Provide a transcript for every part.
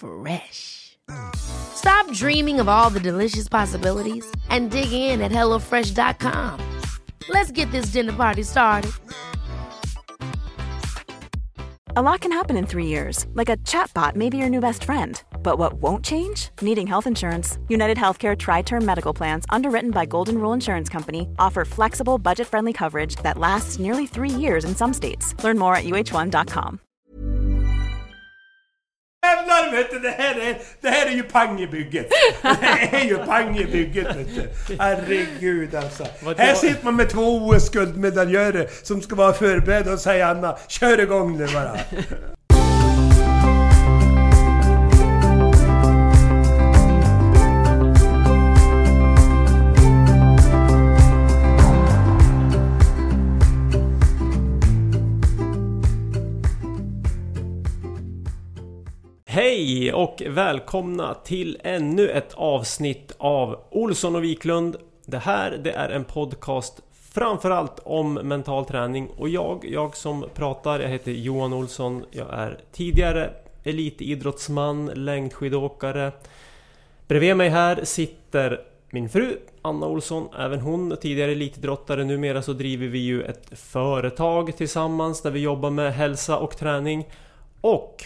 Fresh. Stop dreaming of all the delicious possibilities and dig in at HelloFresh.com. Let's get this dinner party started. A lot can happen in three years, like a chatbot may be your new best friend. But what won't change? Needing health insurance. United Healthcare Tri Term Medical Plans, underwritten by Golden Rule Insurance Company, offer flexible, budget friendly coverage that lasts nearly three years in some states. Learn more at uh1.com. Jävlar vet du, det här är, det här är ju pangebygget. Det är ju pangebygget vet du. Herregud alltså. Här sitter man med två OS-guldmedaljörer som ska vara förberedda och säga Anna, kör igång nu bara. Hej och välkomna till ännu ett avsnitt av Olsson och Wiklund. Det här det är en podcast framförallt om mental träning och jag, jag som pratar, jag heter Johan Olsson. Jag är tidigare elitidrottsman, längdskidåkare. Bredvid mig här sitter min fru Anna Olsson, även hon tidigare elitidrottare. Numera så driver vi ju ett företag tillsammans där vi jobbar med hälsa och träning. Och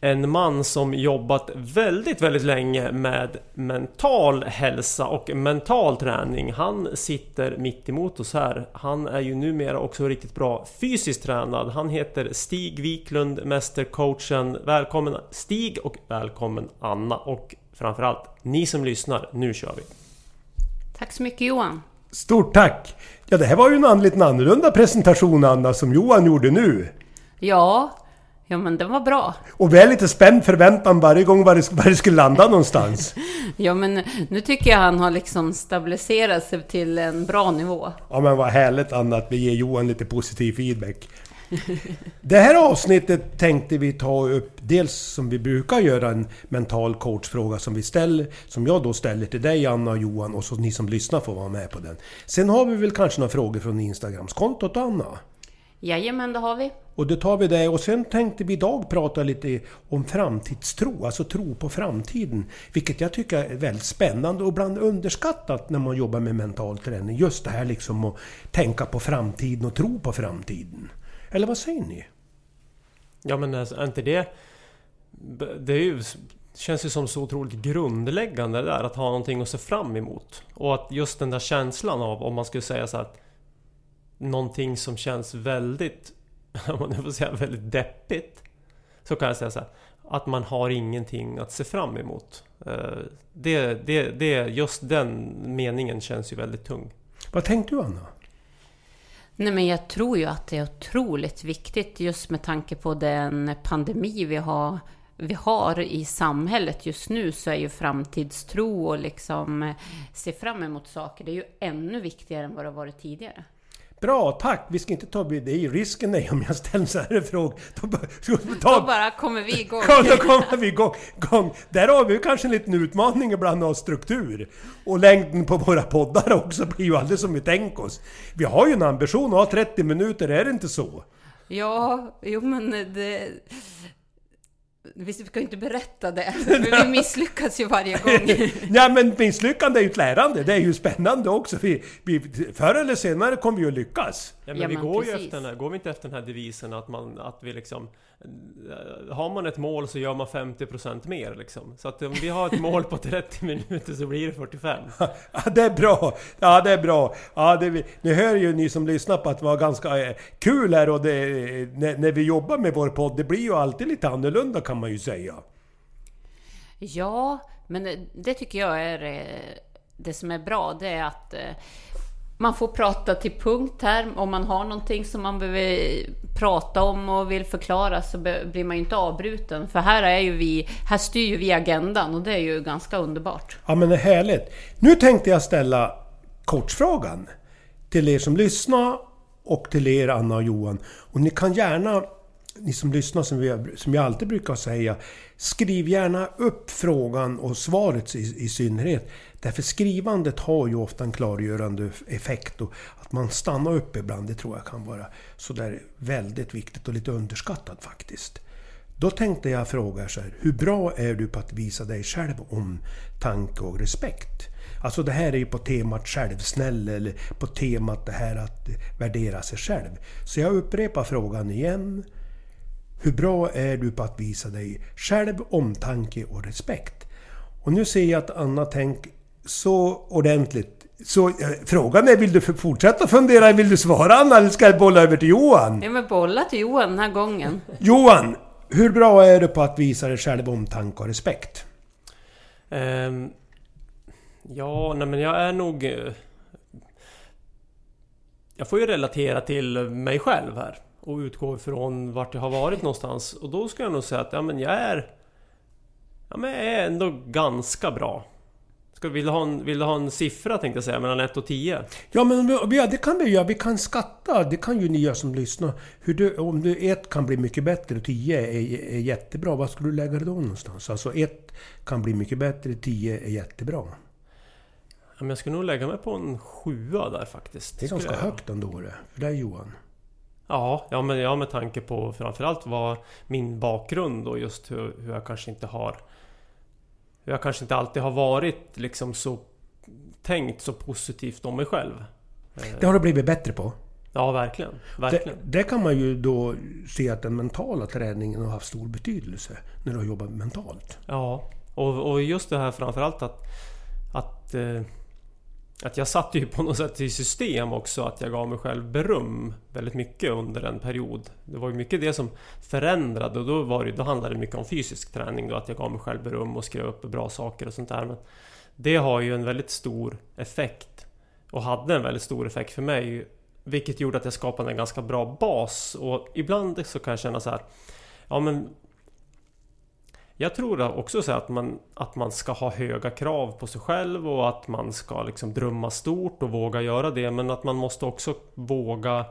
en man som jobbat väldigt, väldigt länge med mental hälsa och mental träning. Han sitter mitt emot oss här. Han är ju numera också riktigt bra fysiskt tränad. Han heter Stig Wiklund, mästercoachen. Välkommen Stig och välkommen Anna och framförallt ni som lyssnar. Nu kör vi! Tack så mycket Johan! Stort tack! Ja, det här var ju en lite annorlunda presentation Anna, som Johan gjorde nu. Ja, Ja men den var bra. Och vi är lite spänd förväntan varje gång var det, var det skulle landa någonstans. ja men nu tycker jag han har liksom stabiliserat sig till en bra nivå. Ja men vad härligt Anna att vi ger Johan lite positiv feedback. Det här avsnittet tänkte vi ta upp dels som vi brukar göra en mental coachfråga som vi ställer, som jag då ställer till dig Anna och Johan och så ni som lyssnar får vara med på den. Sen har vi väl kanske några frågor från Instagramskontot Anna? Jajamän, det har vi. Och då tar vi det och sen tänkte vi idag prata lite om framtidstro, alltså tro på framtiden. Vilket jag tycker är väldigt spännande och ibland underskattat när man jobbar med mental träning. Just det här liksom att tänka på framtiden och tro på framtiden. Eller vad säger ni? Ja men alltså, är inte det... Det är ju, känns ju som så otroligt grundläggande det där att ha någonting att se fram emot. Och att just den där känslan av, om man skulle säga så att någonting som känns väldigt, om man får säga väldigt deppigt. Så kan jag säga så här, att man har ingenting att se fram emot. Eh, det, det, det, just den meningen känns ju väldigt tung. Vad tänkte du Anna? Nej, men jag tror ju att det är otroligt viktigt just med tanke på den pandemi vi har, vi har i samhället just nu så är ju framtidstro och liksom se fram emot saker, det är ju ännu viktigare än vad det har varit tidigare. Bra, tack! Vi ska inte ta... Det är risken är om jag ställer så här en fråga. Då, bara, då bara kommer vi igång. då kommer vi igång. Där har vi kanske en liten utmaning ibland av struktur. Och längden på våra poddar också blir ju aldrig som vi tänker oss. Vi har ju en ambition att ha 30 minuter, är det inte så? Ja, jo men det... Vi ska ju inte berätta det, för vi misslyckas ju varje gång. Nej men misslyckande är ju ett lärande, det är ju spännande också. Vi, vi, förr eller senare kommer vi att lyckas. Ja, men Ja, vi men går ju precis. efter den här, går vi inte efter den här devisen att man, att vi liksom... eh, Har man ett mål så gör man 50% mer liksom. Så att om vi har ett mål på 30 minuter så blir det 45. Ja, det är bra! Ja, det är bra! Ja, det, vi- ni hör ju ni som lyssnar på att det var ganska eh, kul här och det, när, när vi jobbar med vår podd, det blir ju alltid lite annorlunda kan man ju säga. Ja, men det, tycker jag är eh, det som är bra. Det är att eh, man får prata till punkt här. Om man har någonting som man behöver prata om och vill förklara så blir man ju inte avbruten. För här är ju vi, här styr ju vi agendan och det är ju ganska underbart. Ja men det är härligt. Nu tänkte jag ställa kortfrågan till er som lyssnar och till er Anna och Johan. Och ni kan gärna, ni som lyssnar som, vi, som jag alltid brukar säga, skriv gärna upp frågan och svaret i, i synnerhet. Därför skrivandet har ju ofta en klargörande effekt och att man stannar upp ibland, det tror jag kan vara sådär väldigt viktigt och lite underskattat faktiskt. Då tänkte jag fråga så här, hur bra är du på att visa dig själv omtanke och respekt? Alltså det här är ju på temat självsnäll eller på temat det här att värdera sig själv. Så jag upprepar frågan igen. Hur bra är du på att visa dig själv omtanke och respekt? Och nu ser jag att Anna tänker så ordentligt. Så eh, frågan är, vill du fortsätta fundera? Vill du svara Anna eller ska jag bolla över till Johan? Ja, men bolla till Johan den här gången. Johan, hur bra är du på att visa dig själv omtanke och respekt? Ehm, ja, nej men jag är nog... eh, Jag får ju relatera till mig själv här och utgå ifrån vart jag har varit någonstans. Och då ska jag nog säga att ja, men jag är... Ja, men jag är ändå ganska bra. Ska, vill, du ha en, vill du ha en siffra tänkte jag säga, mellan 1 och 10? Ja, men ja, det kan vi göra. Vi kan skatta. Det kan ju ni göra som lyssnar. Hur du, om du ett kan bli mycket bättre och tio är, är jättebra, vad skulle du lägga det då någonstans? Alltså ett kan bli mycket bättre, tio är jättebra. Ja, men jag skulle nog lägga mig på en sjua där faktiskt. Det är ganska högt ändå det. För dig Johan. Ja, ja, men ja, med tanke på framförallt vad min bakgrund och just hur, hur jag kanske inte har... Jag kanske inte alltid har varit liksom så tänkt så positivt om mig själv. Eh, Det har du blivit bättre på. Ja, verkligen. Det, Verkligen. det kan man ju då se att den mentala träningen har haft stor betydelse när du har jobbat mentalt. Ja, och, och just det här framförallt att... Att, eh, att jag satte ju på något sätt i system också att jag gav mig själv beröm väldigt mycket under en period. Det var ju mycket det som förändrade och då, var det, då handlade det mycket om fysisk träning då, att jag gav mig själv beröm och skrev upp bra saker och sånt där. Men det har ju en väldigt stor effekt och hade en väldigt stor effekt för mig. Vilket gjorde att jag skapade en ganska bra bas och ibland så kan jag känna så här Ja men jag tror också så att man, att man ska ha höga krav på sig själv och att man ska liksom drömma stort och våga göra det men att man måste också våga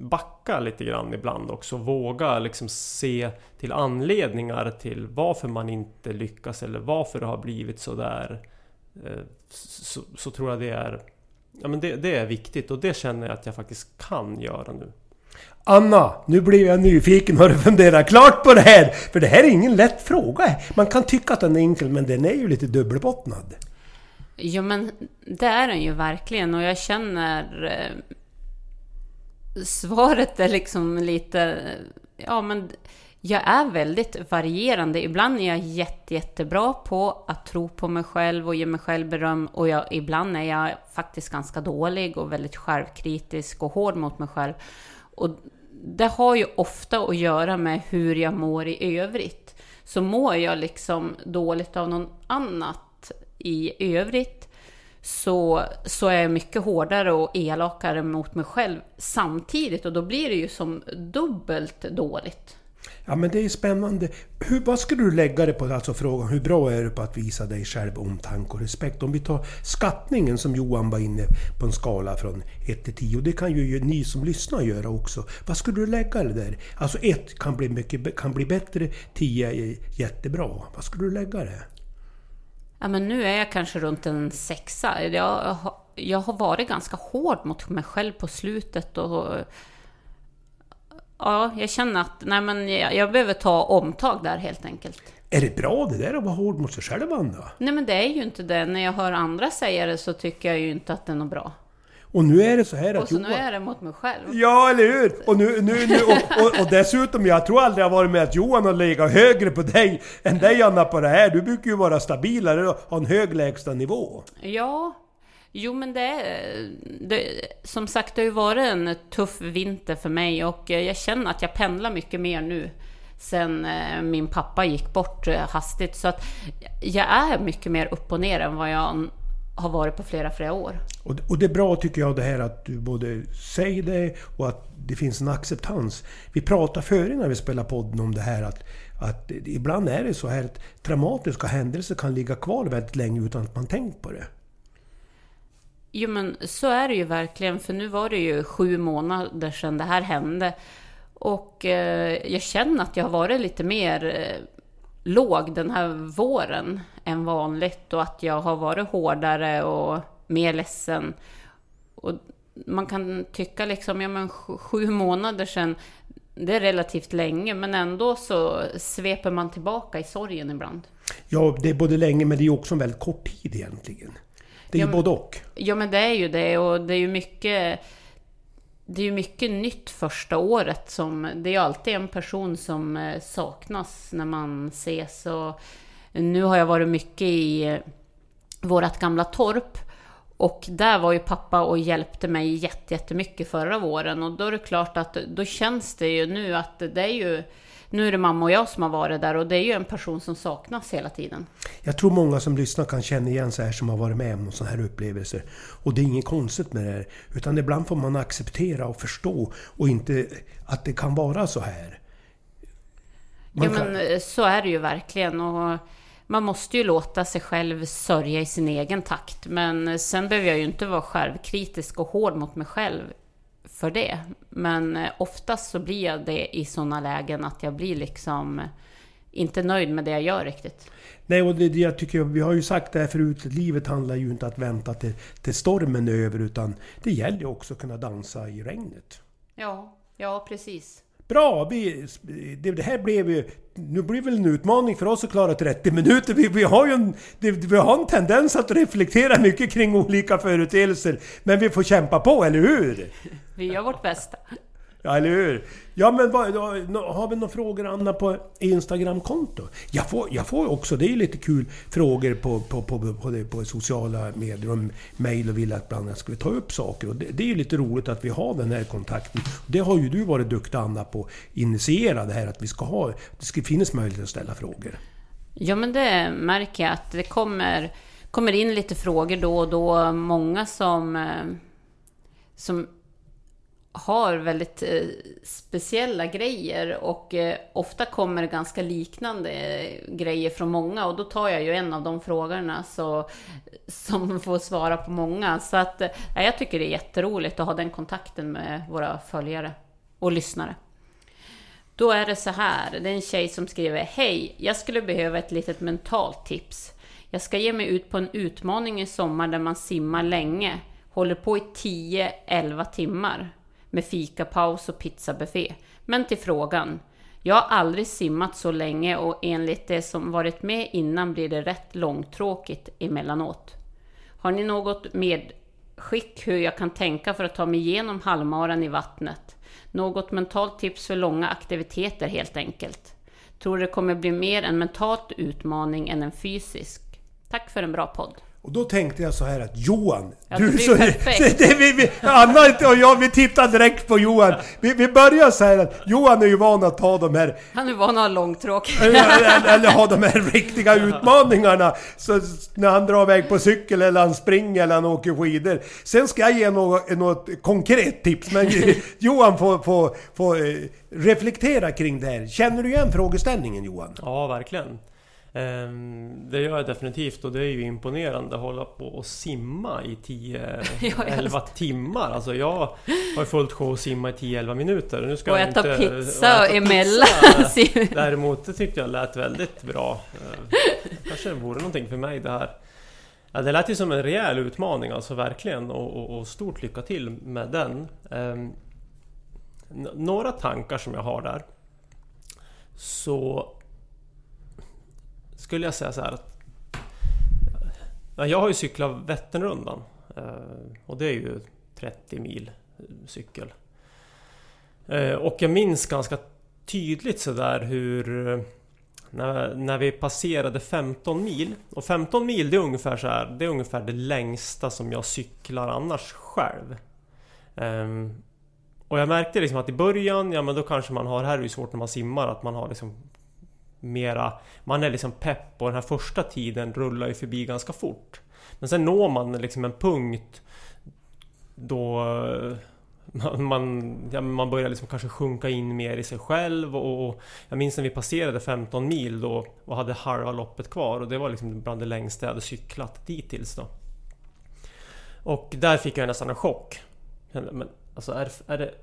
backa lite grann ibland också. Våga liksom se till anledningar till varför man inte lyckas eller varför det har blivit så där. Eh, så, så tror jag det är Ja men det, det är viktigt och det känner jag att jag faktiskt kan göra nu. Anna, nu blir jag nyfiken. Har du funderat klart på det här? För det här är ingen lätt fråga. Man kan tycka att den är enkel, men den är ju lite dubbelbottnad. Ja, men det är den ju verkligen och jag känner... Eh, svaret är liksom lite... Ja, men jag är väldigt varierande. Ibland är jag jätte, jättebra på att tro på mig själv och ge mig själv beröm och jag, ibland är jag faktiskt ganska dålig och väldigt självkritisk och hård mot mig själv. Och det har ju ofta att göra med hur jag mår i övrigt. Så mår jag liksom dåligt av någon annat i övrigt så, så är jag mycket hårdare och elakare mot mig själv samtidigt och då blir det ju som dubbelt dåligt. Ja men det är spännande. Hur, vad skulle du lägga det på, alltså frågan hur bra är du på att visa dig själv omtanke och respekt? Om vi tar skattningen som Johan var inne på en skala från 1 till 10. Det kan ju ni som lyssnar göra också. Vad skulle du lägga det där? Alltså 1 kan bli, mycket, kan bli bättre, 10 är jättebra. Vad skulle du lägga det? Ja, men nu är jag kanske runt en sexa. Jag, har- jag har varit ganska hård mot mig själv på slutet och Ja, jag känner att nej, men jag, jag behöver ta omtag där helt enkelt. Är det bra det där att vara hård mot sig själv Anna? Nej, men det är ju inte det. När jag hör andra säga det så tycker jag ju inte att det är något bra. Och nu är det så här att Och så nu Johan... är det mot mig själv. Ja, eller hur? Och, nu, nu, nu, och, och, och dessutom, jag tror aldrig jag varit med att Johan har legat högre på dig än dig Anna på det här. Du brukar ju vara stabilare och ha en hög lägsta nivå. Ja, jo men det, är- det Som sagt, det har ju varit en tuff vinter för mig och eh, jag känner att jag pendlar mycket mer nu. Sen eh, min pappa gick bort eh, hastigt. Så att jag är mycket mer upp och ner än vad jag har varit på flera, flera år. Och, och det är bra tycker jag det här att du både säger det och att det finns en acceptans. Vi pratade före när vi spelade podden om det här att, att ibland är det så här att traumatiska händelser kan ligga kvar väldigt länge utan att man tänkt på det. Jo men så är det ju verkligen, för nu var det ju sju månader sedan det här hände. Och eh, jag känner att jag har varit lite mer eh, låg den här våren än vanligt och att jag har varit hårdare och mer ledsen. Och man kan tycka liksom, ja men sju- sju månader sedan, det är relativt länge, men ändå så sveper man tillbaka i sorgen ibland. Ja, det är både länge men det är också en väldigt kort tid egentligen. Det är Ja, ju både och. Ja men det är ju det och det är ju mycket Det är ju mycket nytt första året som Det är ju alltid en person som eh, saknas när man ses och Nu har jag varit mycket i eh, vårat gamla torp och där var ju pappa och hjälpte mig jätte- jättemycket förra våren och då är det klart att då känns det ju nu att det är ju Nu är det mamma och jag som har varit där och det är ju en person som saknas hela tiden. Jag tror många som lyssnar kan känna igen sig här som har varit med om sådana här upplevelser. Och det är inget konstigt med det här. Utan ibland får man acceptera och förstå och inte att det kan vara så här. Man ja kan- men eh, så är det ju verkligen. Och man måste ju låta sig själv sörja i sin egen takt. Men sen behöver jag ju inte vara självkritisk och hård mot mig själv för det. Men eh, oftast så blir jag det i sådana lägen att jag blir liksom eh, inte nöjd med det jag gör riktigt. Nej, och det, det jag tycker, vi har ju sagt det här förut, livet handlar ju inte att vänta till, till stormen är över, utan det gäller ju också att kunna dansa i regnet. Ja, ja precis. Bra! Vi, det, det här blev ju... Nu blir det väl en utmaning för oss att klara 30 minuter. Vi, vi, har ju en, vi har en tendens att reflektera mycket kring olika företeelser. Men vi får kämpa på, eller hur? Vi gör vårt bästa. Ja, eller hur? Ja, men vad, har vi några frågor Anna på Instagram-konto? Jag får, jag får också, det är ju lite kul frågor på, på, på, på, på sociala medier och mejl och vill att bland annat ska vi ta upp saker. Och det, det är ju lite roligt att vi har den här kontakten. Det har ju du varit duktig Anna på att initiera det här att vi ska ha, det ska finnas möjlighet att ställa frågor. Ja, men det märker jag att det kommer, kommer in lite frågor då och då. Många som, eh, som har väldigt eh, speciella grejer och eh, ofta kommer det ganska liknande eh, grejer från många och då tar jag ju en av de frågorna så, som får svara på många. Så att eh, jag tycker det är jätteroligt att ha den kontakten med våra följare och lyssnare. Då är det så här, det är en tjej som skriver Hej, jag skulle behöva ett litet mentalt tips. Jag ska ge mig ut på en utmaning i sommar där man simmar länge. Håller på i 10-11 timmar. Med fikapaus och pizzabuffé. Men till frågan. Jag har aldrig simmat så länge och enligt det som varit med innan blir det rätt långtråkigt emellanåt. Har ni något medskick hur jag kan tänka för att ta mig igenom halvmaran i vattnet? Något mentalt tips för långa aktiviteter helt enkelt. Tror det kommer bli mer en mentalt utmaning än en fysisk. Tack för en bra podd. Och då tänkte jag så här att Johan... Ja, det blir perfekt. det, vi, vi, Anna och jag, vi tittar direkt på Johan. Vi, vi börjar så här att Johan är ju van att ta de här Han är van att ha långtråkigt. eller, eller ha de här riktiga utmaningarna. Så när han drar iväg på cykel eller han springer eller han åker skidor. Sen ska jag ge något, något konkret tips. Men Johan får, får, får eh, reflektera kring det här. Känner du igen frågeställningen Johan? Ja, verkligen. Ehm, Det gör jag definitivt och det är ju imponerande att hålla på och simma i 10-11 timmar. Alltså jag har fullt sjå att simma i 10-11 minuter. Nu ska Och jag äta inte, pizza och äta emellan. pizza. Däremot det tyckte jag lät väldigt bra. Eh, Kanske det vore någonting för mig det här. Ja, det lät ju som en rejäl utmaning alltså verkligen och, och, och stort lycka till med den. Ehm, några tankar som jag har där. Så skulle jag säga så här att Jag har ju cyklat Vätternrundan eh, och det är ju 30 mil eh, cykel. Eh, och jag minns ganska tydligt sådär hur när, när vi passerade 15 mil. Och 15 mil det är ungefär så här, det är ungefär det längsta som jag cyklar annars själv. Um, och jag märkte liksom att i början, ja men då kanske man har, här är det ju svårt när man simmar, att man har liksom mera, man är liksom pepp och den här första tiden rullar ju förbi ganska fort. Men sen når man liksom en punkt då eh, man, ja, man börjar liksom kanske sjunka in mer i sig själv och, och, Jag minns när vi passerade 15 mil då och hade halva loppet kvar och det var liksom bland det längsta jag hade cyklat dittills då. Och där fick jag nästan en chock. Men alltså är, är det...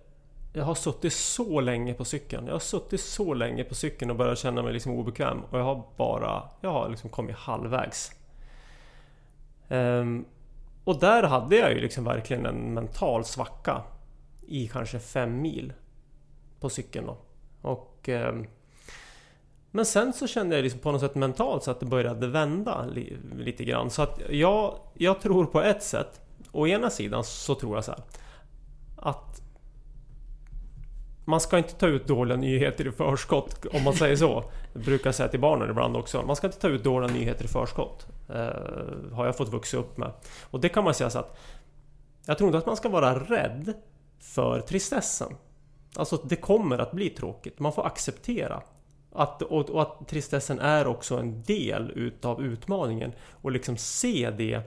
Jag har suttit så länge på cykeln. Jag har suttit så länge på cykeln och börjat känna mig liksom obekväm och jag har bara... Jag har liksom kommit halvvägs. Um, och där hade jag ju liksom verkligen en mental svacka i kanske fem mil på cykeln då. Och, Um, men sen så kände jag liksom på något sätt mentalt så att det började vända li, lite grann. Så att jag, jag tror på ett sätt, å ena sidan så tror jag så här, att man ska inte ta ut dåliga nyheter i förskott om man säger så. Jag brukar säga till barnen ibland också. Man ska inte ta ut dåliga nyheter i förskott. Eh, har jag fått vuxa upp med. Och det kan man säga så att jag tror inte att man ska vara rädd för tristessen. Alltså det kommer att bli tråkigt. Man får acceptera att, och, och, att tristessen är också en del utav utmaningen och liksom se det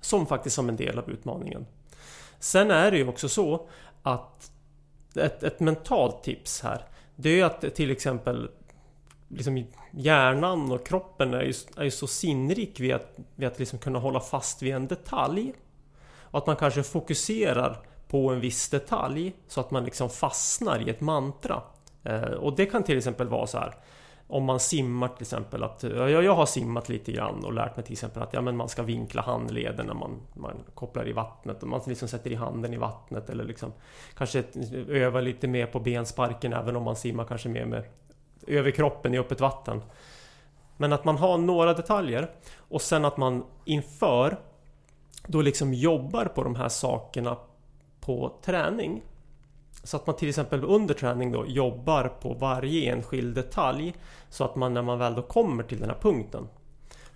som faktiskt som en del av utmaningen. Sen är det ju också så att ett, ett mentalt tips här det är att till exempel liksom hjärnan och kroppen är ju, är ju så sinnrik vid att, vid att liksom kunna hålla fast vid en detalj. Och att man kanske fokuserar på en viss detalj så att man liksom fastnar i ett mantra. Eh, och det kan till exempel vara så här om man simmar till exempel att jag, jag har simmat lite grann och lärt mig till exempel att ja, men man ska vinkla handleden när man, man kopplar i vattnet och man liksom sätter i handen i vattnet eller liksom kanske öva lite mer på bensparken även om man simmar kanske mer med överkroppen i öppet vatten. Men att man har några detaljer och sen att man inför då liksom jobbar på de här sakerna på träning. Så att man till exempel under träning då jobbar på varje enskild detalj så att man när man väl då kommer till den här punkten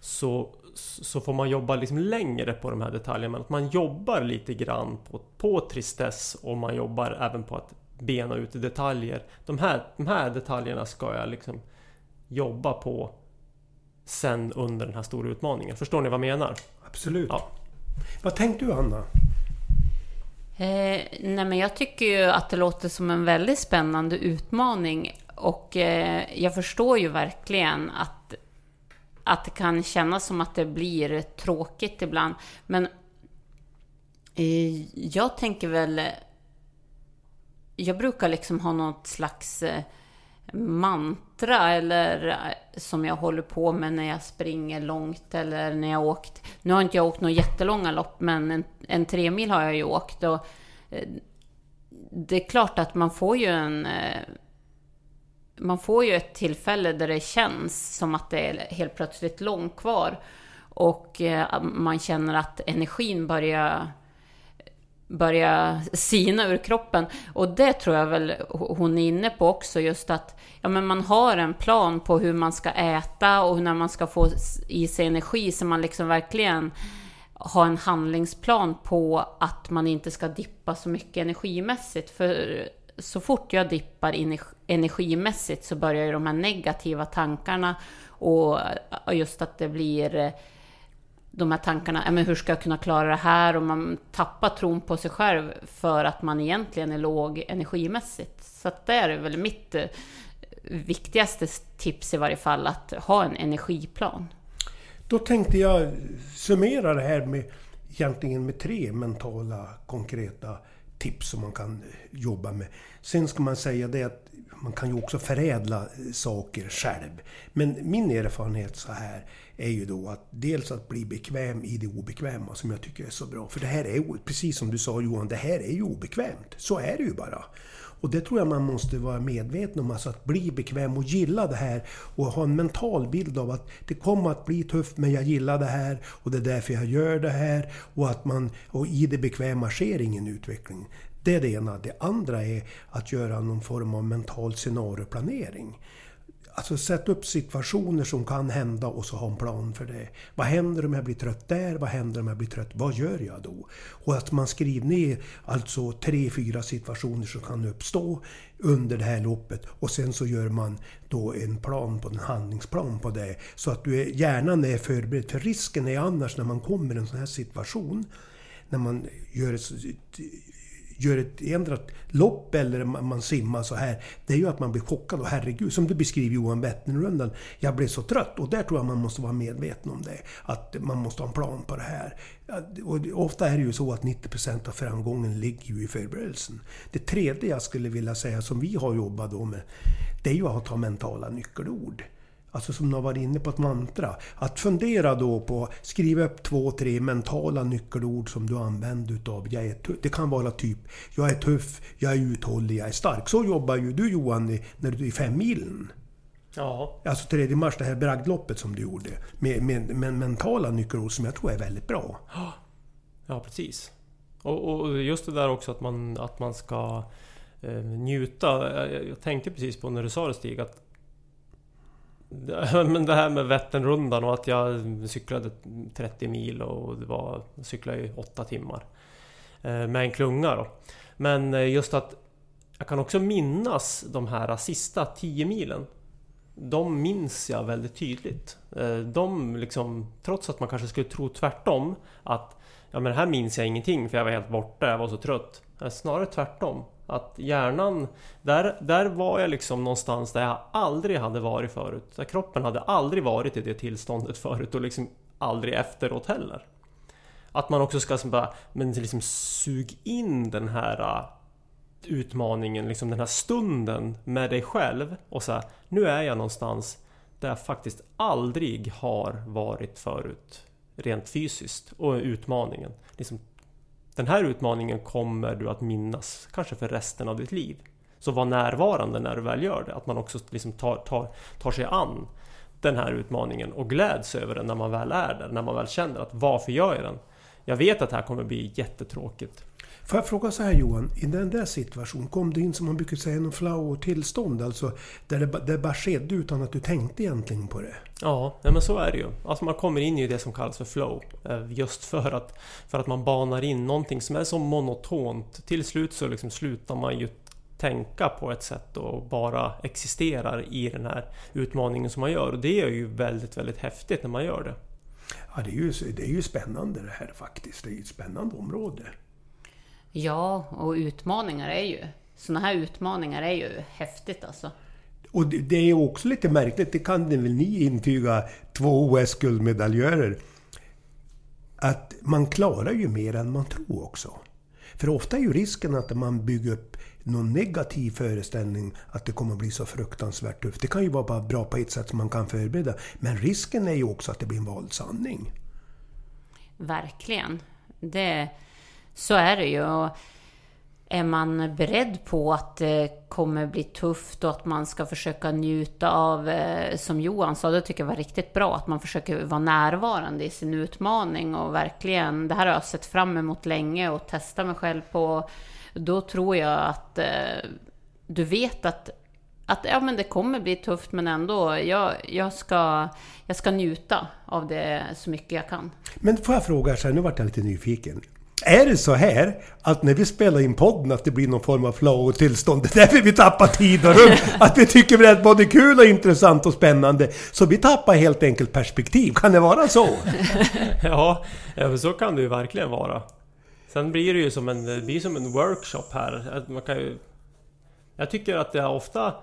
så, så får man jobba liksom längre på de här detaljerna. Att man jobbar lite grann på, på tristess och man jobbar även på att bena ut detaljer. De här, de här detaljerna ska jag liksom jobba på sen under den här stora utmaningen. Förstår ni vad jag menar? Absolut. Ja. Vad tänkte du Anna? Eh, nej men jag tycker ju att det låter som en väldigt spännande utmaning och eh, jag förstår ju verkligen att, att det kan kännas som att det blir tråkigt ibland. Men eh, jag tänker väl... Jag brukar liksom ha något slags eh, mantra eller eh, som jag håller på med när jag springer långt eller när jag åkt. Nu har inte jag åkt några jättelånga lopp men en, en tre mil har jag ju åkt och eh, det är klart att man får ju en eh, man får ju ett tillfälle där det känns som att det är helt plötsligt långt kvar och man känner att energin börjar börja sina ur kroppen. Och det tror jag väl hon är inne på också, just att ja, men man har en plan på hur man ska äta och när man ska få i sig energi, så man liksom verkligen har en handlingsplan på att man inte ska dippa så mycket energimässigt. För så fort jag dippar energimässigt så börjar ju de här negativa tankarna och just att det blir de här tankarna, men hur ska jag kunna klara det här? Och man tappar tron på sig själv för att man egentligen är låg energimässigt. Så att det är väl mitt eh, viktigaste tips i varje fall, att ha en energiplan. Då tänkte jag summera det här med egentligen med tre mentala konkreta tips som man kan jobba med. Sen ska man säga det att man kan ju också förädla eh, saker själv. Men min erfarenhet så här är ju då att dels att bli bekväm i det obekväma som jag tycker är så bra. För det här är, precis som du sa Johan, det här är ju obekvämt. Så är det ju bara. Och det tror jag man måste vara medveten om, alltså att bli bekväm och gilla det här och ha en mental bild av att det kommer att bli tufft men jag gillar det här och det är därför jag gör det här. Och att man, och i det bekväma sker ingen utveckling. Det är det ena. Det andra är att göra någon form av mental scenarioplanering. Alltså sätta upp situationer som kan hända och så ha en plan för det. Vad händer om jag blir trött där? Vad händer om jag blir trött? Vad gör jag då? Och att man skriver ner alltså tre, fyra situationer som kan uppstå under det här loppet och sen så gör man då en plan på en handlingsplan på det. Så att du är, hjärnan är förberedd. För risken är annars när man kommer i en sån här situation när man gör ett gör ett ändrat lopp eller man simmar så här. Det är ju att man blir chockad och herregud, som du beskriver Johan Vätternrundan. Jag blev så trött och där tror jag man måste vara medveten om det. Att man måste ha en plan på det här. Och ofta är det ju så att 90% av framgången ligger ju i förberedelsen. Det tredje jag skulle vilja säga som vi har jobbat då med, det är ju att ha mentala nyckelord. Alltså som du har varit inne på ett mantra. Att fundera då på, skriva upp två, tre mentala nyckelord som du använder utav. Jag är tuff. Det kan vara typ, jag är tuff, jag är uthållig, jag är stark. Så jobbar ju du Johan när du är fem milen. Ja. Alltså tredje mars, det här bragdloppet som du gjorde. Med, med, med mentala nyckelord som jag tror är väldigt bra. Ja, precis. Och, och just det där också att man, att man ska eh, njuta. Jag, jag tänkte precis på när du sa det Stig, att men det här med Vätternrundan och att jag cyklade 30 mil och det var, jag cyklade i 8 timmar. Eh, med en klunga då. Men eh, just att jag kan också minnas de här sista 10 milen. De minns jag väldigt tydligt. Eh, de liksom, trots att man kanske skulle tro tvärtom att ja men här minns jag ingenting för jag var helt borta, jag var så trött. Snarare tvärtom. Att hjärnan, där, där var jag liksom någonstans där jag aldrig hade varit förut. Där kroppen hade aldrig varit i det tillståndet förut och liksom aldrig efteråt heller. Att man också ska bara, men liksom sug in den här äh, utmaningen, liksom den här stunden med dig själv och så nu är jag någonstans där jag faktiskt aldrig har varit förut rent fysiskt och utmaningen. Liksom den här utmaningen kommer du att minnas kanske för resten av ditt liv. Så var närvarande när du väl gör det. Att man också liksom tar, tar, tar sig an den här utmaningen och gläds över den när man väl är där. När man väl känner att varför gör jag den? Jag vet att det här kommer bli jättetråkigt. Får jag fråga så här Johan, i den där situationen, kom du in som man brukar säga, någon flow-tillstånd? Alltså där det, det bara skedde utan att du tänkte egentligen på det? Ja, men så är det ju. Alltså man kommer in i det som kallas för flow. Eh, just för att, för att man banar in någonting som är så monotont. Till slut så liksom slutar man ju tänka på ett sätt och bara existerar i den här utmaningen som man gör. Och det är ju väldigt, väldigt häftigt när man gör det. Ja, det är ju, det är ju spännande det här faktiskt. Det är ju ett spännande område. Ja, och utmaningar är ju... Såna här utmaningar är ju häftigt alltså. Och det är också lite märkligt, det kan väl ni intyga, två OS-guldmedaljörer. Att man klarar ju mer än man tror också. För ofta är ju risken att man bygger upp någon negativ föreställning att det kommer bli så fruktansvärt tufft. Det kan ju vara bra på ett sätt som man kan förbereda. Men risken är ju också att det blir en vald sanning. Verkligen. Det, så är det ju. är man beredd på att det kommer bli tufft och att man ska försöka njuta av, eh, som Johan sa, det tycker jag var riktigt bra, att man försöker vara närvarande i sin utmaning och verkligen, det här har jag sett fram emot länge och testa mig själv på. Då tror jag att eh, du vet att att ja, men det kommer bli tufft, men ändå, jag, jag, ska, jag ska njuta av det så mycket jag kan. Men får jag fråga, så här, nu vart jag lite nyfiken. Är det så här att när vi spelar in podden att det blir någon form av flow-tillstånd? Det är därför vi tappar tid och rum. Att vi tycker det är både kul och intressant och spännande. Så vi tappar helt enkelt perspektiv. Kan det vara så? ja, så kan det ju verkligen vara. Sen blir det ju som en, det blir som en workshop här. Man kan ju, jag tycker att det är ofta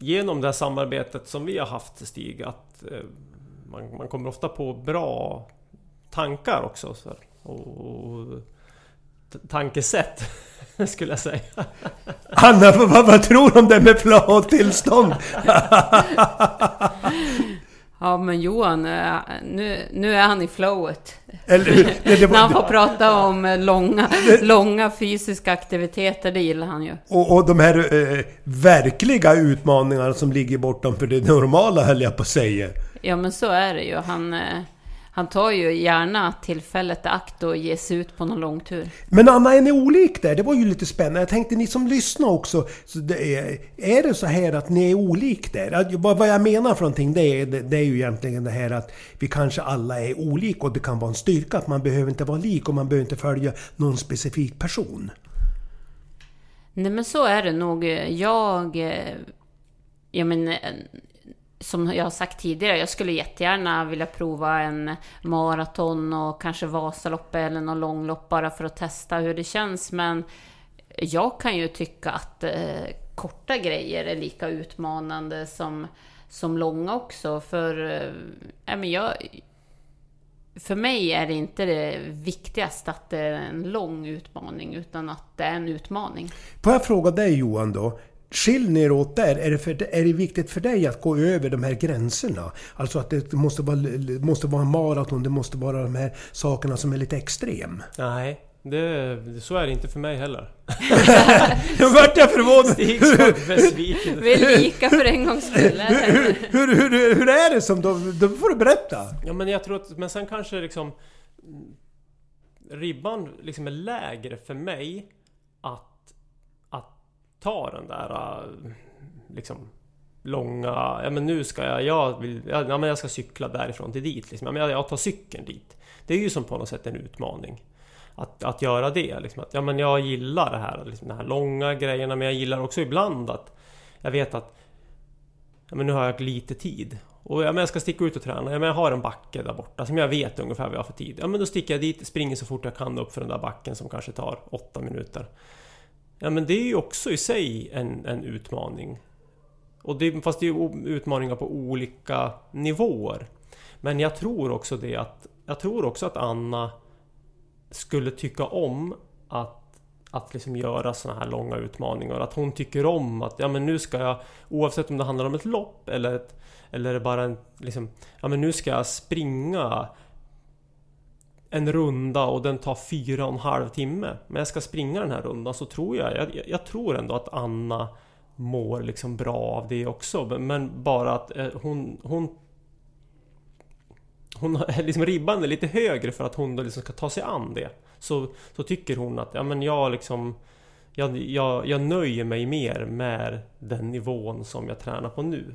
genom det här samarbetet som vi har haft Stig, att eh, man, man kommer ofta på bra tankar också. Så och tankesätt skulle jag säga. Anna, vad, vad tror du om det med flow-tillstånd? Ja, men Johan, eh, nu, nu är han i flowet. Eller, det var- När han får prata om eh, långa, långa fysiska aktiviteter, det gillar han ju. Och, och de här eh, verkliga utmaningarna som ligger bortom för det normala höll jag på att säga. Ja, men så är det ju. Han, eh, han tar ju gärna tillfället i akt och ger sig ut på någon långtur. Men Anna, är ni olik där? Det var ju lite spännande. Jag tänkte ni som lyssnar också. Så det är, är det så här att ni är olik där? Att- Vad, vad jag menar för någonting det är, det, det är ju egentligen det här att vi kanske alla är olika och det kan vara en styrka att man behöver inte vara lik och man behöver inte följa någon specifik person. Nej men så är det nog. Jag... eh, Ja men... Som jag har sagt tidigare, jag skulle jättegärna vilja prova en maraton och kanske Vasaloppet eller någon långlopp bara för att testa hur det känns. Men jag kan ju tycka att eh, korta grejer är lika utmanande som, som långa också. För eh, men jag, för mig är det inte det viktigaste att det är en lång utmaning, utan att det är en utmaning. Får jag fråga dig Johan då? Skilj ni er åt där. Är det, för, är det viktigt för dig att gå över de här gränserna? Alltså att det måste vara, måste vara en maraton, det måste vara de här sakerna som är lite extrem. Nej, det, så är det inte för mig heller. Nu vart jag förvånad! Stig besviken. Vi är lika för en gångs skull. Hur, hur, hur, hur är det som då? Då får du berätta. Ja men jag tror att, men sen kanske liksom Ribban liksom är lägre för mig ta den där äh, liksom långa, ja men nu ska jag, jag vill, ja men jag ska cykla därifrån till dit liksom. Ja, men jag, jag tar cykeln dit. Det är ju som på något sätt en utmaning. Att, att göra det liksom. Att, ja men jag gillar det här, liksom, de här långa grejerna men jag gillar också ibland att jag vet att ja, men nu har jag lite tid. Och ja, men jag ska sticka ut och träna. Ja, men jag har en backe där borta som jag vet ungefär vad jag har för tid. Ja men då sticker jag dit, springer så fort jag kan upp för den där backen som kanske tar åtta minuter. Ja men det är ju också i sig en, en utmaning. Och det, fast det är ju utmaningar på olika nivåer. Men jag tror också det att Jag tror också att Anna skulle tycka om att att liksom göra såna här långa utmaningar. Att hon tycker om att ja, men nu ska jag oavsett om det handlar om ett lopp eller ett, eller bara en liksom, ja men nu ska jag springa en runda och den tar fyra och en halv timme. Men jag ska springa den här rundan så tror jag, jag, jag tror ändå att Anna mår liksom bra av det också. Men- Men bara att eh, hon, hon hon har liksom ribban är lite högre för att hon då liksom ska ta sig an det. Så, så tycker hon att ja, men jag liksom jag, jag, jag nöjer mig mer med den nivån som jag tränar på nu.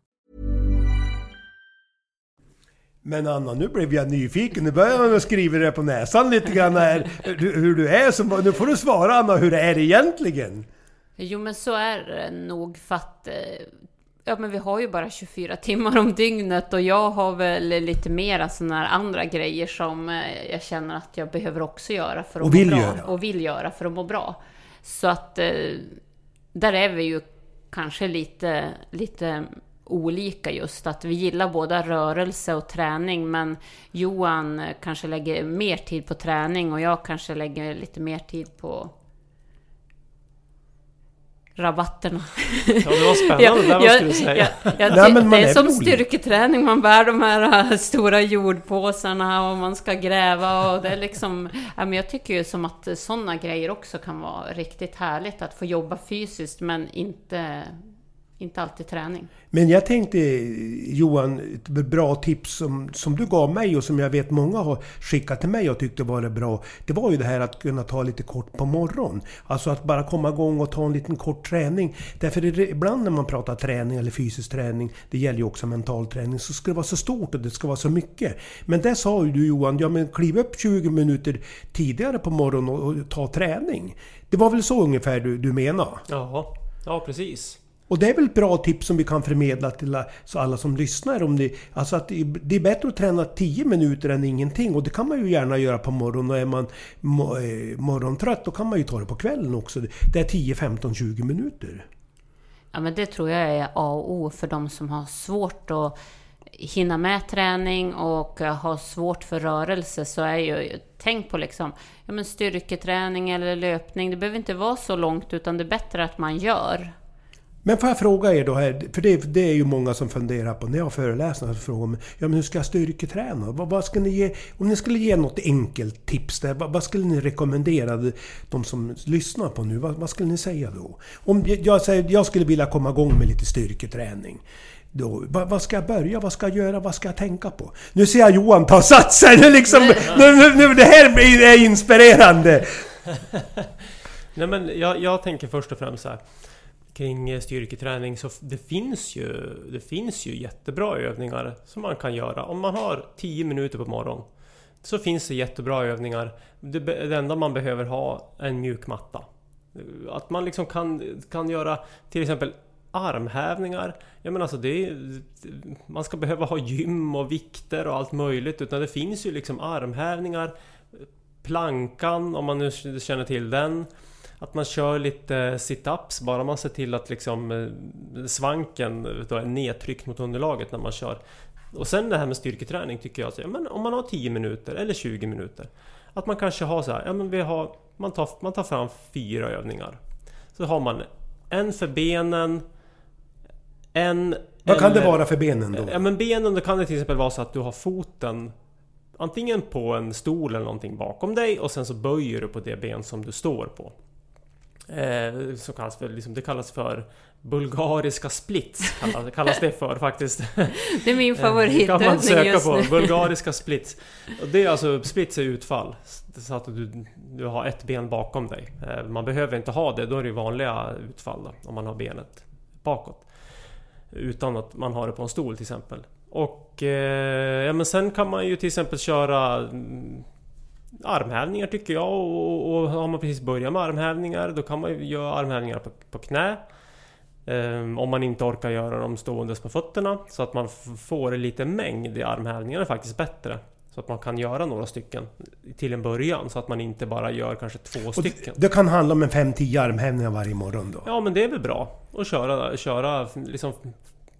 Men Anna, nu blev jag nyfiken. Nu börjar man skriva det på näsan lite grann här. Hur du är. Så nu får du svara Anna, hur det är egentligen. Jo men så är det nog för att eh, Ja men vi har ju bara 24 timmar om dygnet och jag har väl lite mera sådana här andra grejer som eh, jag känner att jag behöver också göra för att Och vill må bra. göra. Och vill göra för att må bra. Så att eh, där är vi ju kanske lite, lite olika just att vi gillar båda rörelse och träning men Johan kanske lägger mer tid på träning och jag kanske lägger lite mer tid på rabatterna. Ja, det var spännande där, vad skulle du säga? Ja, ja, Nej, det är är som olika. styrketräning, man bär de här äh, stora jordpåsarna och man ska gräva och det är liksom... Ja, men jag tycker ju som att sådana grejer också kan vara riktigt härligt, att få jobba fysiskt men inte, inte alltid träning. Men jag tänkte Johan, ett bra tips som, som du gav mig och som jag vet många har skickat till mig och tyckte var det bra. Det var ju det här att kunna ta lite kort på morgonen. Alltså att bara komma igång och ta en liten kort träning. Därför är det, ibland när man pratar träning eller fysisk träning, det gäller ju också mental träning, så ska det vara så stort och det ska vara så mycket. Men det sa ju du Johan, ja men kliv upp 20 minuter tidigare på morgonen och, och ta träning. Det var väl så ungefär du, du menade? Ja, ja precis. Och det är väl ett bra tips som vi kan förmedla till alla som lyssnar. Om det, alltså att det är bättre att träna 10 minuter än ingenting. Och det kan man ju gärna göra på morgonen. Och är man eh, morgontrött då kan man ju ta det på kvällen också. Det är 10, 15, 20 minuter. Ja, men det tror jag är A och O för de som har svårt att hinna med träning och eh, har svårt för rörelse så är ju, tänk på liksom, ja men styrketräning eller löpning, det behöver inte vara så långt utan det är bättre att man gör. Men får jag fråga er då här, för det, det är ju många som funderar på när jag har föreläsningar så frågar de ja men hur ska jag styrketräna? Vad, vad ska ni ge, om ni skulle ge något enkelt tips där, vad, vad skulle ni rekommendera de som lyssnar på nu? Vad, vad skulle ni säga då? Om jag, jag säger jag skulle vilja komma igång med lite styrketräning. Då, vad, vad ska jag börja? Vad ska jag göra? Vad ska jag tänka på? Nu ser jag Johan ta sats här! Nu liksom, nu, nu, nu, det här är inspirerande! Nej men jag, jag tänker först och främst så här kring styrketräning så det finns ju Det finns ju jättebra övningar som man kan göra. Om man har 10 minuter på morgonen så finns det jättebra övningar. Det, det enda man behöver ha är en mjuk matta. Att man liksom kan, kan göra till exempel armhävningar. Jag menar alltså det är, Man ska behöva ha gym och vikter och allt möjligt utan det finns ju liksom armhävningar Plankan om man nu känner till den att man kör lite sit-ups bara man ser till att liksom eh, svanken då är nedtryckt mot underlaget när man kör Och sen det här med styrketräning tycker jag så, ja, men om man har 10 minuter eller 20 minuter Att man kanske har så här, ja men vi har Man tar, man tar fram fyra övningar Så har man en för benen En Vad kan det eller- vara för benen då? Ja men benen, då kan det till exempel vara så att du har foten Antingen på en stol eller någonting bakom dig och sen så böjer du på det ben som du står på. Eh, så kallas för, liksom, det kallas för Bulgariska splits kallas, kallas det för faktiskt. Det är min Eh, kan man favoritövning söka just på. nu. Bulgariska splits. Och det är alltså, splits är utfall. Så att du, du har ett ben bakom dig. Eh, Man behöver inte ha det, då är det vanliga utfall då, om man har benet bakåt. Utan att man har det på en stol till exempel. Och eh, ja, men sen kan man ju till exempel köra mm, armhävningar tycker jag och, och har man precis börjat med armhävningar då kan man ju göra armhävningar på, på knä. Ehm, om man inte orkar göra dem ståendes på fötterna så att man får lite mängd i armhävningarna är faktiskt bättre. Så att man kan göra några stycken till en början så att man inte bara gör kanske två Och stycken. det, det kan handla om en 5-10 armhävningar varje morgon då? Ja men det är väl bra att köra, köra liksom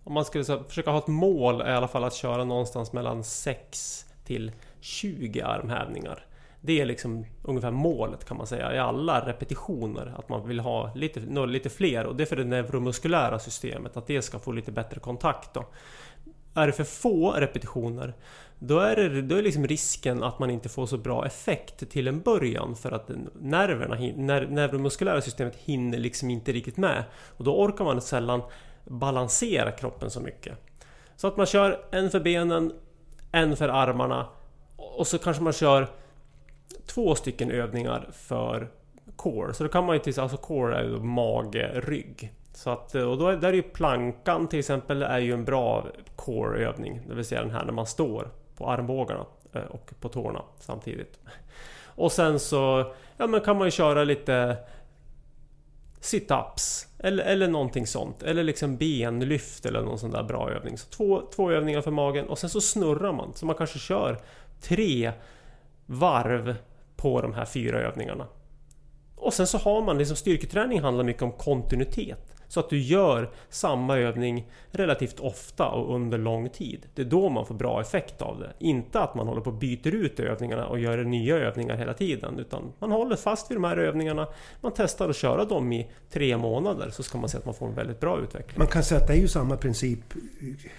Om man skulle så, försöka ha ett mål i alla fall att köra någonstans mellan 6 till 20 armhävningar. Det är liksom ungefär målet kan man säga i alla repetitioner. Att man vill ha lite, nå lite fler och det är för det neuromuskulära systemet. Att det ska få lite bättre kontakt då. är det för få repetitioner då är, det, då är liksom risken att man inte får så bra effekt till en början för att nerverna, ner, neuromuskulära systemet hinner liksom inte riktigt med. Och då orkar man sällan balansera kroppen så mycket. Så att man kör en för benen, en för armarna och så kanske man kör två stycken övningar för core. Så då kan man ju till alltså core är ju mage, rygg. Så att, och då är, där är ju plankan till exempel är ju en bra core-övning. Det vill säga den här när man står på armbågarna eh, och på tårna samtidigt. Och sen så ja, men kan man ju köra lite sit-ups eller, eller någonting sånt. Eller liksom benlyft eller någon sån där bra övning. Så två, två övningar för magen och sen så snurrar man. Så man kanske kör tre varv på de här fyra övningarna. Och sen så har man liksom styrketräning handlar mycket om kontinuitet. Så att du gör samma övning relativt ofta och under lång tid. Det är då man får bra effekt av det. Inte att man håller på och byter ut övningarna och gör nya övningar hela tiden. Utan man håller fast vid de här övningarna. Man testar att köra dem i tre månader så ska man se att man får en väldigt bra utveckling. Man kan säga att det är ju samma princip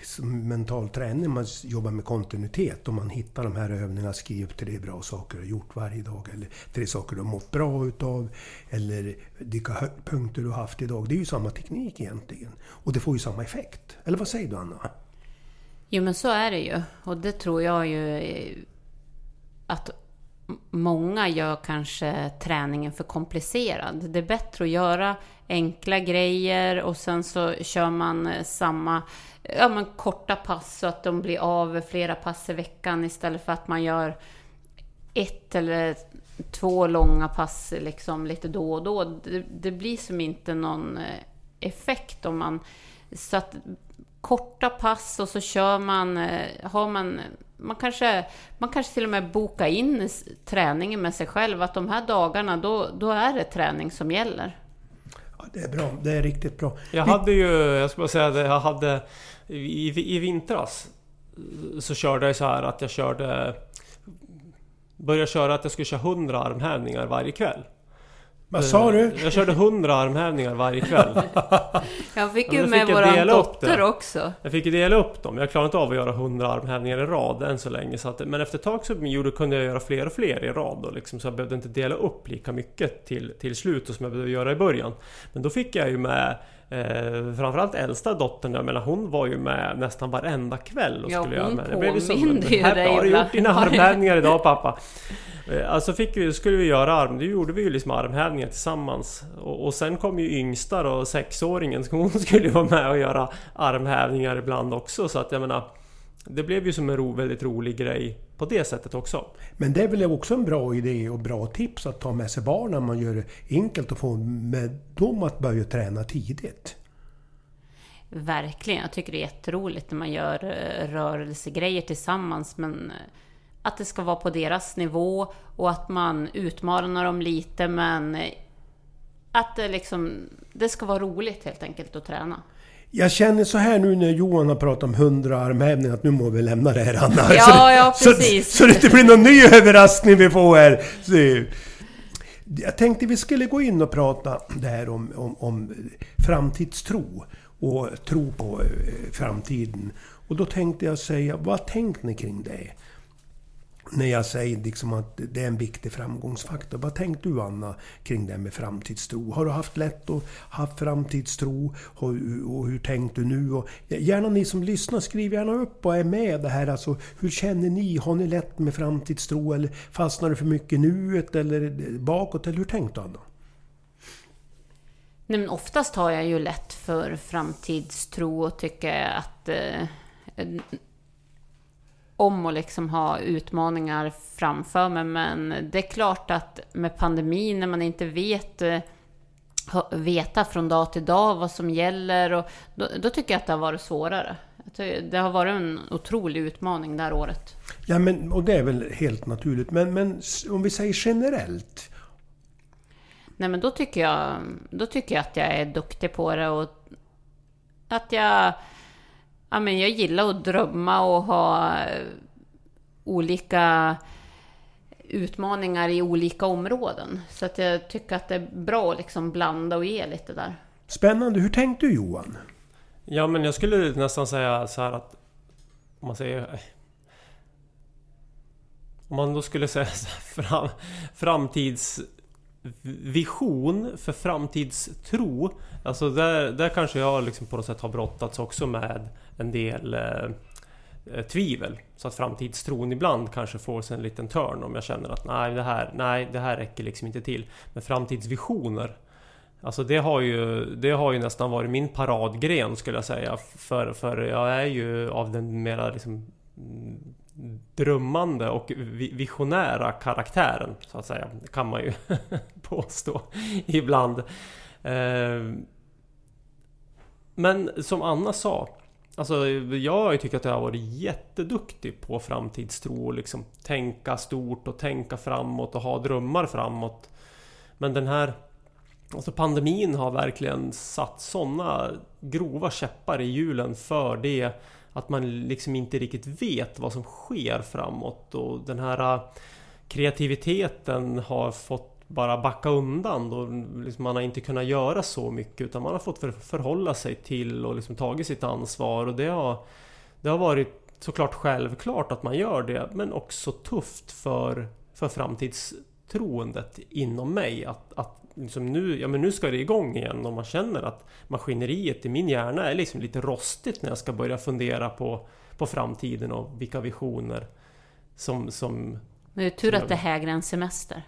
som mental träning. Man jobbar med kontinuitet. och man hittar de här övningarna, skriv upp tre bra saker du har gjort varje dag. Eller tre saker du har mått bra utav. Eller vilka höjdpunkter du har haft idag. Det är ju samma teknik egentligen. Och det får ju samma effekt. Eller vad säger du Anna? Jo men så är det ju. Och det tror jag ju eh, att många gör kanske träningen för komplicerad. Det är bättre att göra enkla grejer och sen så kör man eh, samma ja, men korta pass så att de blir av flera pass i veckan istället för att man gör ett eller två långa pass liksom lite då och då. Det, det blir som inte någon eh, effekt om man... Så att korta pass och så kör man... Eh, har man man kanske, man kanske till och med bokar in träningen med sig själv. Att de här dagarna, då, då är det träning som gäller. Ja, det är bra. Det är riktigt bra. Jag hade ju, jag skulle säga det, jag hade... I, I vintras så körde jag så här att jag körde... Började köra att jag skulle köra 100 armhävningar varje kväll. Vad sa du? Jag körde 100 armhävningar varje kväll. Jag fick ju med våran dotter också. Jag fick ju dela upp dem. Jag klarade inte av att göra 100 armhävningar i rad än så länge. Så att, men efter ett tag så gjorde, kunde jag göra fler och fler i rad. Och liksom, så jag behövde inte dela upp lika mycket till, till slut som jag behövde göra i början. Men då fick jag ju med Eh, framförallt äldsta dottern, jag menar, hon var ju med nästan varenda kväll och ja, skulle göra med. Det blev ju ju här, Har du gjort dina armhävningar idag pappa? Eh, alltså fick vi, skulle vi göra arm... Då gjorde vi ju liksom armhävningar tillsammans. Och, och sen kom ju yngsta då, sexåringen, hon skulle vara med och göra armhävningar ibland också. Så att jag menar... Det blev ju som en ro, väldigt rolig grej på det sättet också. Men det är väl också en bra idé och bra tips att ta med sig barnen. Man gör det enkelt att få med dem att börja träna tidigt. Verkligen. Jag tycker det är jätteroligt när man gör eh, rörelsegrejer tillsammans. Men eh, att det ska vara på deras nivå och att man utmanar dem lite men eh, att det liksom... Det ska vara roligt helt enkelt att träna. Jag känner så här nu när Johan har pratat om hundra armhävningar att nu må vi lämna det här Anna. Ja, så, ja precis. Så, så det inte blir någon ny överraskning vi får här. Så, jag tänkte vi skulle gå in och prata där om, om, om framtidstro och tro på eh, framtiden. Och då tänkte jag säga, vad tänkte ni kring det? När jag säger liksom att det är en viktig framgångsfaktor. Vad tänkte du Anna kring det med framtidstro? Har du haft lätt att ha framtidstro? Och, och hur tänkte du nu? Och gärna ni som lyssnar, skriv gärna upp och är med det här. Alltså, hur känner ni? Har ni lätt med framtidstro? Eller fastnar du för mycket nuet eller bakåt? Eller hur tänkte du Anna? Nej, men oftast har jag ju lätt för framtidstro och tycker att eh, om att liksom ha utmaningar framför mig. Men det är klart att med pandemin, när man inte vet eh, veta från dag till dag vad som gäller, och då, då tycker jag att det har varit svårare. Det har varit en otrolig utmaning det här året. Ja, men, och det är väl helt naturligt. Men, men om vi säger generellt? Nej, men då tycker, jag, då tycker jag att jag är duktig på det och att jag ja, men jag gillar att drömma och ha eh, olika utmaningar i olika områden. Så att jag tycker att det är bra att liksom blanda och ge lite där. Spännande. Hur tänkte du Johan? Ja men jag skulle nästan säga så här att om man säger... Om man då skulle säga så här, fram, Vision för framtidstro. Alltså där, där kanske jag liksom på något sätt har brottats också med en del eh, eh, tvivel. Så att framtidstron ibland kanske får sig en liten törn om jag känner att nej det här, nej, det här räcker liksom inte till. Men framtidsvisioner Alltså det har ju, det har ju nästan varit min paradgren skulle jag säga. För, för jag är ju av den mera liksom drömmande och visionära karaktären så att säga. Det kan man ju påstå ibland. Eh, men som Anna sa Alltså jag tycker att jag har varit jätteduktig på framtidstro och liksom tänka stort och tänka framåt och ha drömmar framåt. Men den här Alltså pandemin har verkligen satt sådana grova käppar i hjulen för det att man liksom inte riktigt vet vad som sker framåt. Och den här äh, kreativiteten har fått bara backa undan då liksom man har inte kunnat göra så mycket utan man har fått förhålla sig till och liksom tagit sitt ansvar. Och det har, det har varit såklart självklart att man gör det men också tufft för, för framtidstroendet inom mig att, att liksom nu, ja men nu ska det igång igen och man känner att maskineriet i min hjärna är liksom lite rostigt när jag ska börja fundera på, på framtiden och vilka visioner som... som men det är tur att det är hägrar än semester.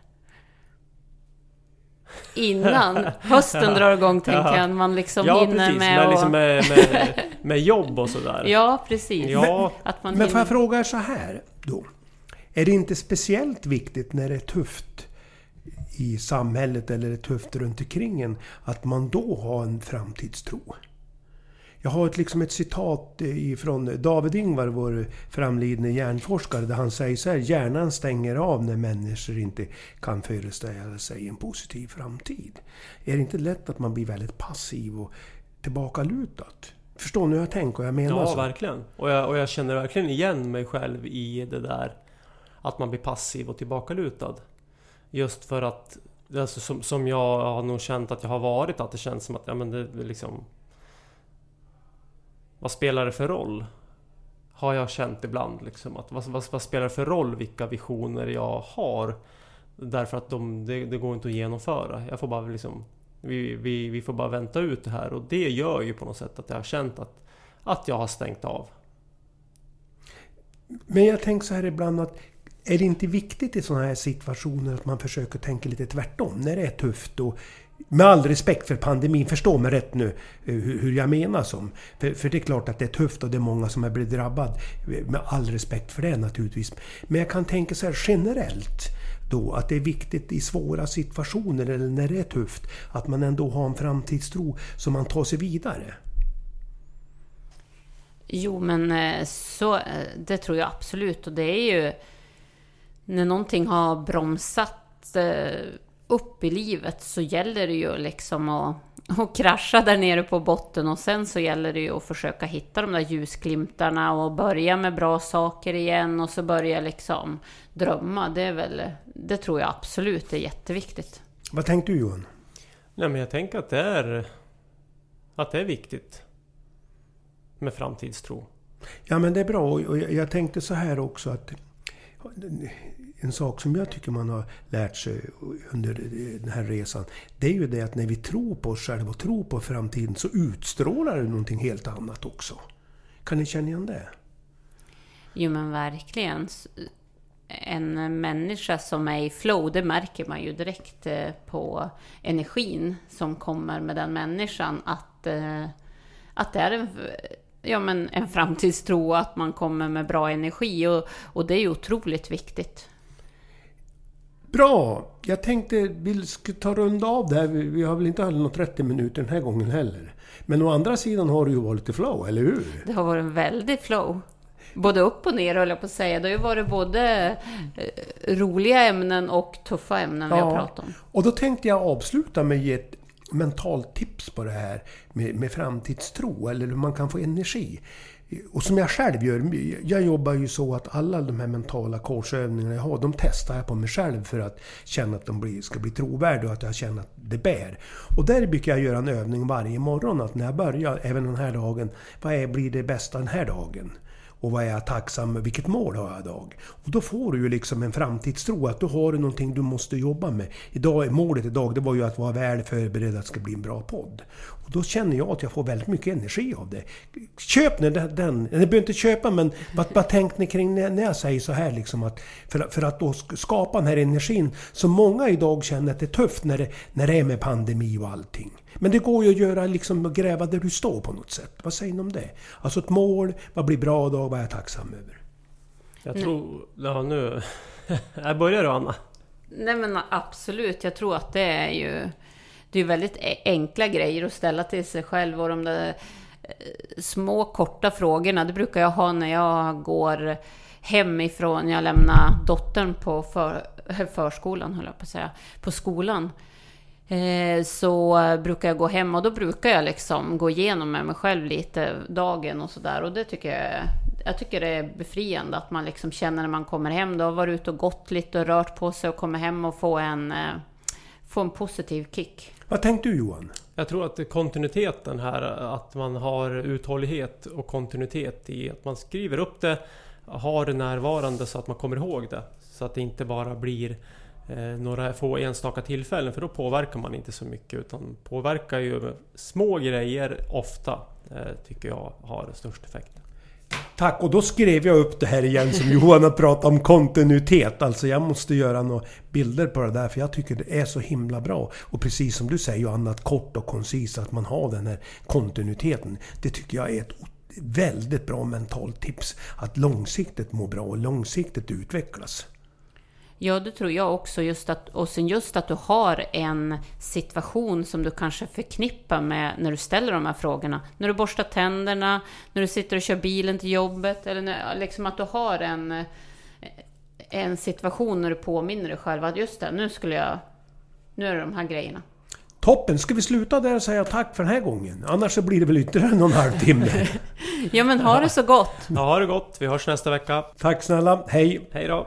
Innan hösten drar igång tänker jag, man liksom ja, hinner precis, med, och... liksom med, med, med jobb och sådär. Ja, precis. Ja. Att man men får jag fråga så här då? Är det inte speciellt viktigt när det är tufft i samhället eller är tufft runt omkring en, att man då har en framtidstro. Jag har ett, liksom ett citat från David Ingvar, vår framlidne hjärnforskare, där han säger så här. Hjärnan stänger av när människor inte kan föreställa sig en positiv framtid. Är det inte lätt att man blir väldigt passiv och tillbakalutad? Förstår ni hur jag tänker och jag menar Ja, så? verkligen. Och jag, och jag känner verkligen igen mig själv i det där att man blir passiv och tillbakalutad. Just för att alltså, som, som jag har nog känt att jag har varit, att det känns som att ja, men det, liksom... Vad spelar det för roll? Har jag känt ibland liksom att vad, vad, vad spelar det för roll vilka visioner jag har? Därför att de, det, det går inte att genomföra. Jag får bara liksom... Vi, vi, vi får bara vänta ut det här och det gör ju på något sätt att jag har känt att, att jag har stängt av. Men jag tänker så här ibland att är det inte viktigt i sådana här situationer att man försöker tänka lite tvärtom? När det är tufft och med all respekt för pandemin, förstå mig rätt nu eh, hur jag menar som. För, för, det är klart att det är tufft och det är många som har blivit drabbade. Med all respekt för det naturligtvis. Men jag kan tänka så här generellt då att det är viktigt i svåra situationer eller när det är tufft att man ändå har en framtidstro så man tar sig vidare. Jo men eh, så, eh, det tror jag absolut och det är ju när någonting har bromsat eh, upp i livet så gäller det ju liksom att, att krascha där nere på botten och sen så gäller det ju att försöka hitta de där ljusglimtarna och börja med bra saker igen och så börja liksom drömma. Det är väl, det tror jag absolut är jätteviktigt. Vad tänkte du Johan? Nej men jag tänker att det är, att det är viktigt med framtidstro. Ja men det är bra och jag tänkte så här också att en sak som jag tycker man har lärt sig under den här resan, det är ju det att när vi tror på oss själva och tror på framtiden så utstrålar det någonting helt annat också. Kan ni känna igen det? Jo men verkligen. En människa som är i flow, det märker man ju direkt eh, på energin som kommer med den människan. Att, eh, att det är en ja, men en framtidstro, att man kommer med bra energi och, och det är ju otroligt viktigt. Bra! Jag tänkte vi skulle ta runda av det här. Vi har väl inte hållit något 30 minuter den här gången heller. Men å andra sidan har det ju varit lite flow, eller hur? Det har varit en väldig flow. Både upp och ner höll jag på att säga. Det har ju varit både eh, roliga ämnen och tuffa ämnen ja. vi har pratat om. Och då tänkte jag avsluta med att ge ett mentalt tips på det här med, med framtidstro, eller hur man kan få energi. Och som jag själv gör, jag jobbar ju så att alla de här mentala coachövningarna jag har, de testar jag på mig själv för att känna att de blir, ska bli trovärdiga och att jag känner att det bär. Och där brukar jag göra en övning varje morgon, att när jag börjar, även den här dagen, vad är, blir det bästa den här dagen? Och vad är jag tacksam Vilket mål har jag idag? Och då får du ju liksom en framtidstro att då har du någonting du måste jobba med. Idag, målet idag det var ju att vara väl förberedd att det ska bli en bra podd. Och då känner jag att jag får väldigt mycket energi av det. Köp nu den, den ni behöver inte köpa men vad, vad tänkte ni kring när jag säger så här liksom att för, för att då skapa den här energin som många idag känner att det är tufft när det, när det är med pandemi och allting. Men det går ju att göra liksom, att gräva där du står på något sätt. Vad säger ni om det? Alltså ett mål, vad blir bra dag, vad är jag tacksam över? Jag tror... Ja nu... Här börjar du Anna. Nej men absolut, jag tror att det är ju... Det är väldigt e- enkla grejer att ställa till sig själv och de där eh, små korta frågorna, det brukar jag ha när jag går hemifrån, jag lämnar dottern på för, förskolan, höll jag på att säga, på skolan. Eh, så brukar jag gå hem och då brukar jag liksom gå igenom med mig själv lite dagen och sådär. Och det tycker jag, jag tycker det är befriande att man liksom känner när man kommer hem. Då har varit ute och gått lite och rört på sig och kommer hem och få en, eh, få en positiv kick. Vad tänkte du Johan? Jag tror att kontinuiteten här, att man har uthållighet och kontinuitet i att man skriver upp det, har det närvarande så att man kommer ihåg det. Så att det inte bara blir Eh, några få enstaka tillfällen för då påverkar man inte så mycket utan påverkar ju små grejer ofta eh, tycker jag har störst effekt. Tack! Och då skrev jag upp det här igen som Johan har pratat om kontinuitet. Alltså jag måste göra några bilder på det där för jag tycker det är så himla bra. Och precis som du säger Johanna, att kort och koncist, att man har den här kontinuiteten. Det tycker jag är ett väldigt bra mentalt tips. Att långsiktigt må bra och långsiktigt utvecklas. Ja, det tror jag också. Just att, och sen just att du har en situation som du kanske förknippar med när du ställer de här frågorna. När du borstar tänderna, när du sitter och kör bilen till jobbet. Eller när, liksom att du har en, en situation när du påminner dig själv att just det, nu skulle jag... Nu är det de här grejerna. Toppen! Ska vi sluta där och säga tack för den här gången? Annars så blir det väl ytterligare någon halvtimme. ja, men ha det så gott! Ja, ha det gott! Vi hörs nästa vecka. Tack snälla! Hej! Hej då!